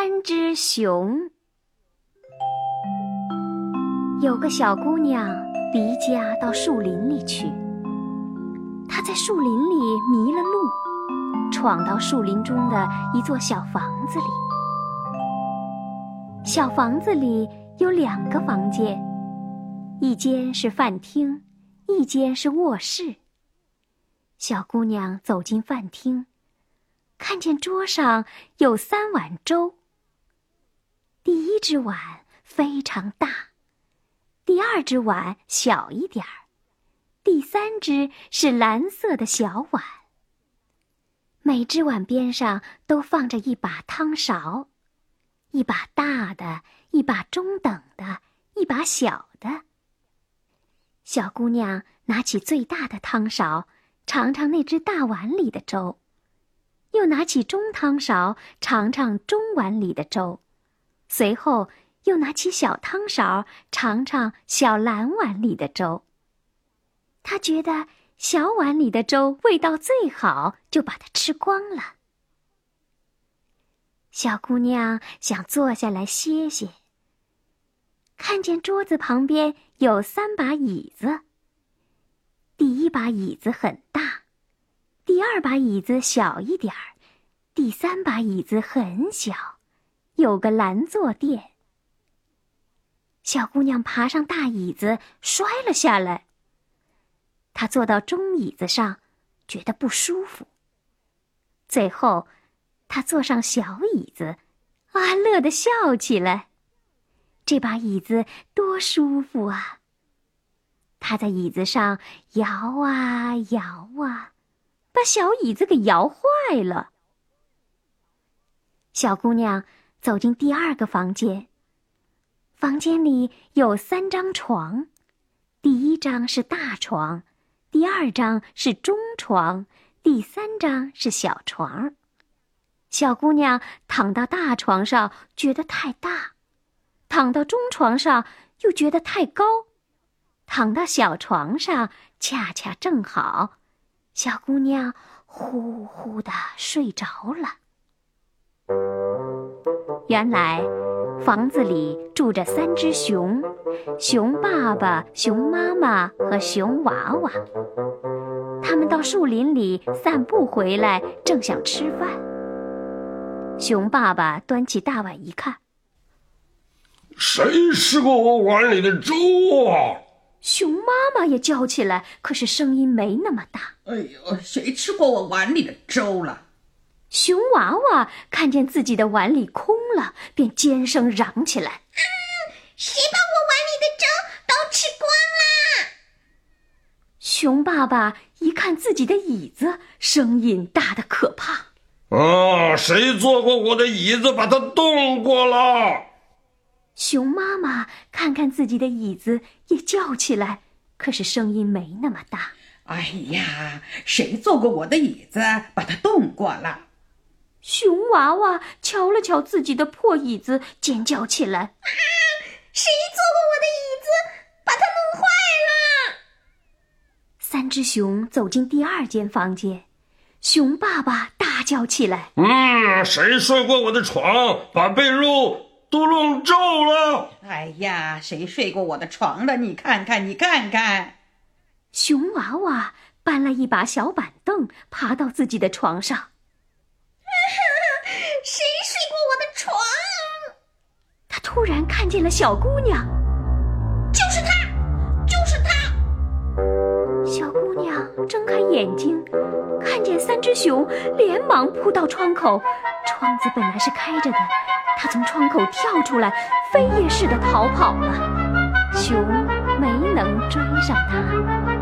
三只熊。有个小姑娘离家到树林里去，她在树林里迷了路，闯到树林中的一座小房子里。小房子里有两个房间，一间是饭厅，一间是卧室。小姑娘走进饭厅。看见桌上有三碗粥。第一只碗非常大，第二只碗小一点儿，第三只是蓝色的小碗。每只碗边上都放着一把汤勺，一把大的，一把中等的，一把小的。小姑娘拿起最大的汤勺，尝尝那只大碗里的粥。又拿起中汤勺尝尝中碗里的粥，随后又拿起小汤勺尝尝小蓝碗里的粥。他觉得小碗里的粥味道最好，就把它吃光了。小姑娘想坐下来歇歇，看见桌子旁边有三把椅子。第一把椅子很大。第二把椅子小一点儿，第三把椅子很小，有个蓝坐垫。小姑娘爬上大椅子，摔了下来。她坐到中椅子上，觉得不舒服。最后，她坐上小椅子，啊，乐得笑起来。这把椅子多舒服啊！她在椅子上摇啊摇啊。把小椅子给摇坏了。小姑娘走进第二个房间。房间里有三张床，第一张是大床，第二张是中床，第三张是小床。小姑娘躺到大床上觉得太大，躺到中床上又觉得太高，躺到小床上恰恰正好。小姑娘呼呼的睡着了。原来，房子里住着三只熊：熊爸爸、熊妈妈和熊娃娃。他们到树林里散步回来，正想吃饭。熊爸爸端起大碗一看，谁吃过我碗里的粥啊？熊妈妈也叫起来，可是声音没那么大。哎呦，谁吃过我碗里的粥了？熊娃娃看见自己的碗里空了，便尖声嚷起来：“谁把我碗里的粥都吃光啦？”熊爸爸一看自己的椅子，声音大得可怕：“啊，谁坐过我的椅子，把它动过了？”熊妈妈看看自己的椅子，也叫起来，可是声音没那么大。哎呀，谁坐过我的椅子，把它动过了？熊娃娃瞧了瞧自己的破椅子，尖叫起来：“啊！谁坐过我的椅子，把它弄坏了？”三只熊走进第二间房间，熊爸爸大叫起来：“嗯，谁睡过我的床，把被褥？”都弄皱了！哎呀，谁睡过我的床了？你看看，你看看。熊娃娃搬了一把小板凳，爬到自己的床上。谁睡过我的床？他突然看见了小姑娘，就是她，就是她。小姑娘睁开眼睛，看见三只熊，连忙扑到窗口。窗子本来是开着的。她从窗口跳出来，飞也似的逃跑了。熊没能追上他。